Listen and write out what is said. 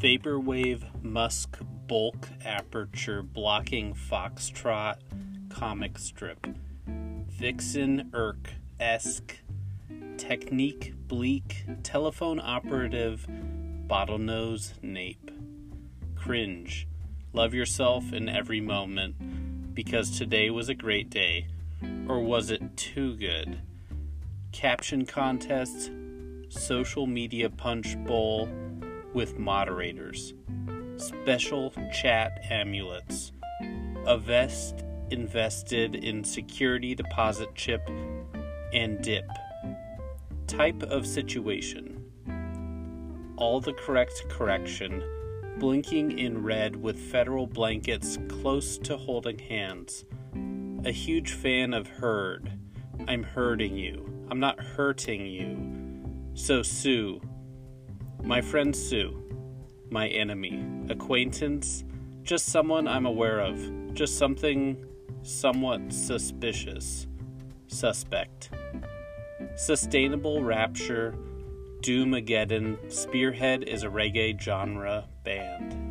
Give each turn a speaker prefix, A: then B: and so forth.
A: Vaporwave Musk Bulk Aperture Blocking Foxtrot Comic Strip. Vixen Irk Esque Technique Bleak Telephone Operative Bottlenose Nape. Cringe. Love yourself in every moment because today was a great day. Or was it too good? Caption contest, social media punch bowl with moderators, special chat amulets, a vest invested in security deposit chip and dip. Type of situation all the correct correction, blinking in red with federal blankets close to holding hands. A huge fan of herd. I'm hurting you. I'm not hurting you. So, Sue. My friend Sue. My enemy. Acquaintance. Just someone I'm aware of. Just something somewhat suspicious. Suspect. Sustainable Rapture. Doomageddon. Spearhead is a reggae genre band.